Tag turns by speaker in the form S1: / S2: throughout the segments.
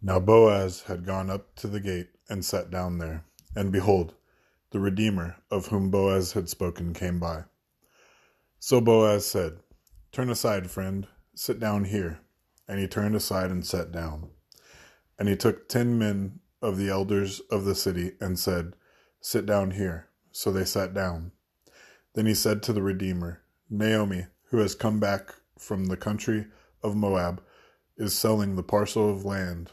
S1: Now Boaz had gone up to the gate and sat down there. And behold, the Redeemer of whom Boaz had spoken came by. So Boaz said, Turn aside, friend, sit down here. And he turned aside and sat down. And he took ten men of the elders of the city and said, Sit down here. So they sat down. Then he said to the Redeemer, Naomi, who has come back from the country of Moab, is selling the parcel of land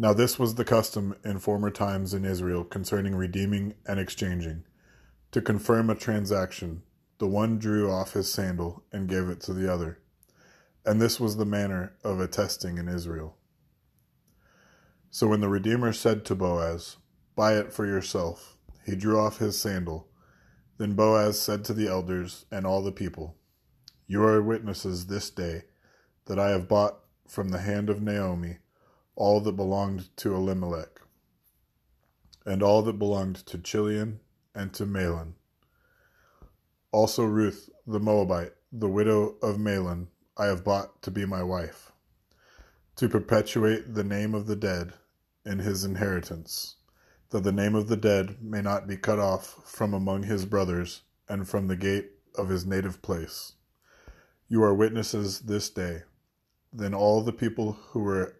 S1: Now this was the custom in former times in Israel concerning redeeming and exchanging. To confirm a transaction, the one drew off his sandal and gave it to the other. And this was the manner of attesting in Israel. So when the Redeemer said to Boaz, Buy it for yourself, he drew off his sandal. Then Boaz said to the elders and all the people, You are witnesses this day that I have bought from the hand of Naomi all that belonged to Elimelech, and all that belonged to Chilion and to Mahlon. Also Ruth the Moabite, the widow of Mahlon, I have bought to be my wife, to perpetuate the name of the dead in his inheritance, that the name of the dead may not be cut off from among his brothers and from the gate of his native place. You are witnesses this day. Then all the people who were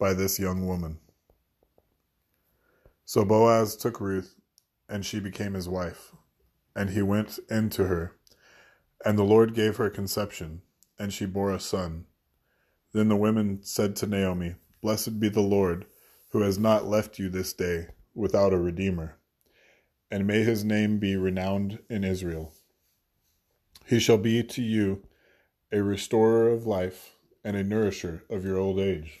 S1: by this young woman. So Boaz took Ruth, and she became his wife. And he went in to her, and the Lord gave her conception, and she bore a son. Then the women said to Naomi, Blessed be the Lord who has not left you this day without a redeemer, and may his name be renowned in Israel. He shall be to you a restorer of life and a nourisher of your old age.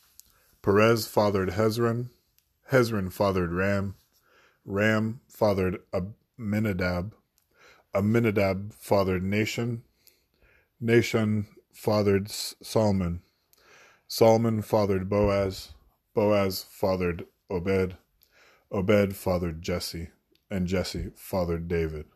S1: Perez fathered Hezron. Hezron fathered Ram. Ram fathered Amminadab. Amminadab fathered Nahshon. Nahshon fathered Salmon. Salmon fathered Boaz, Boaz fathered Obed, Obed fathered Jesse, and Jesse fathered David.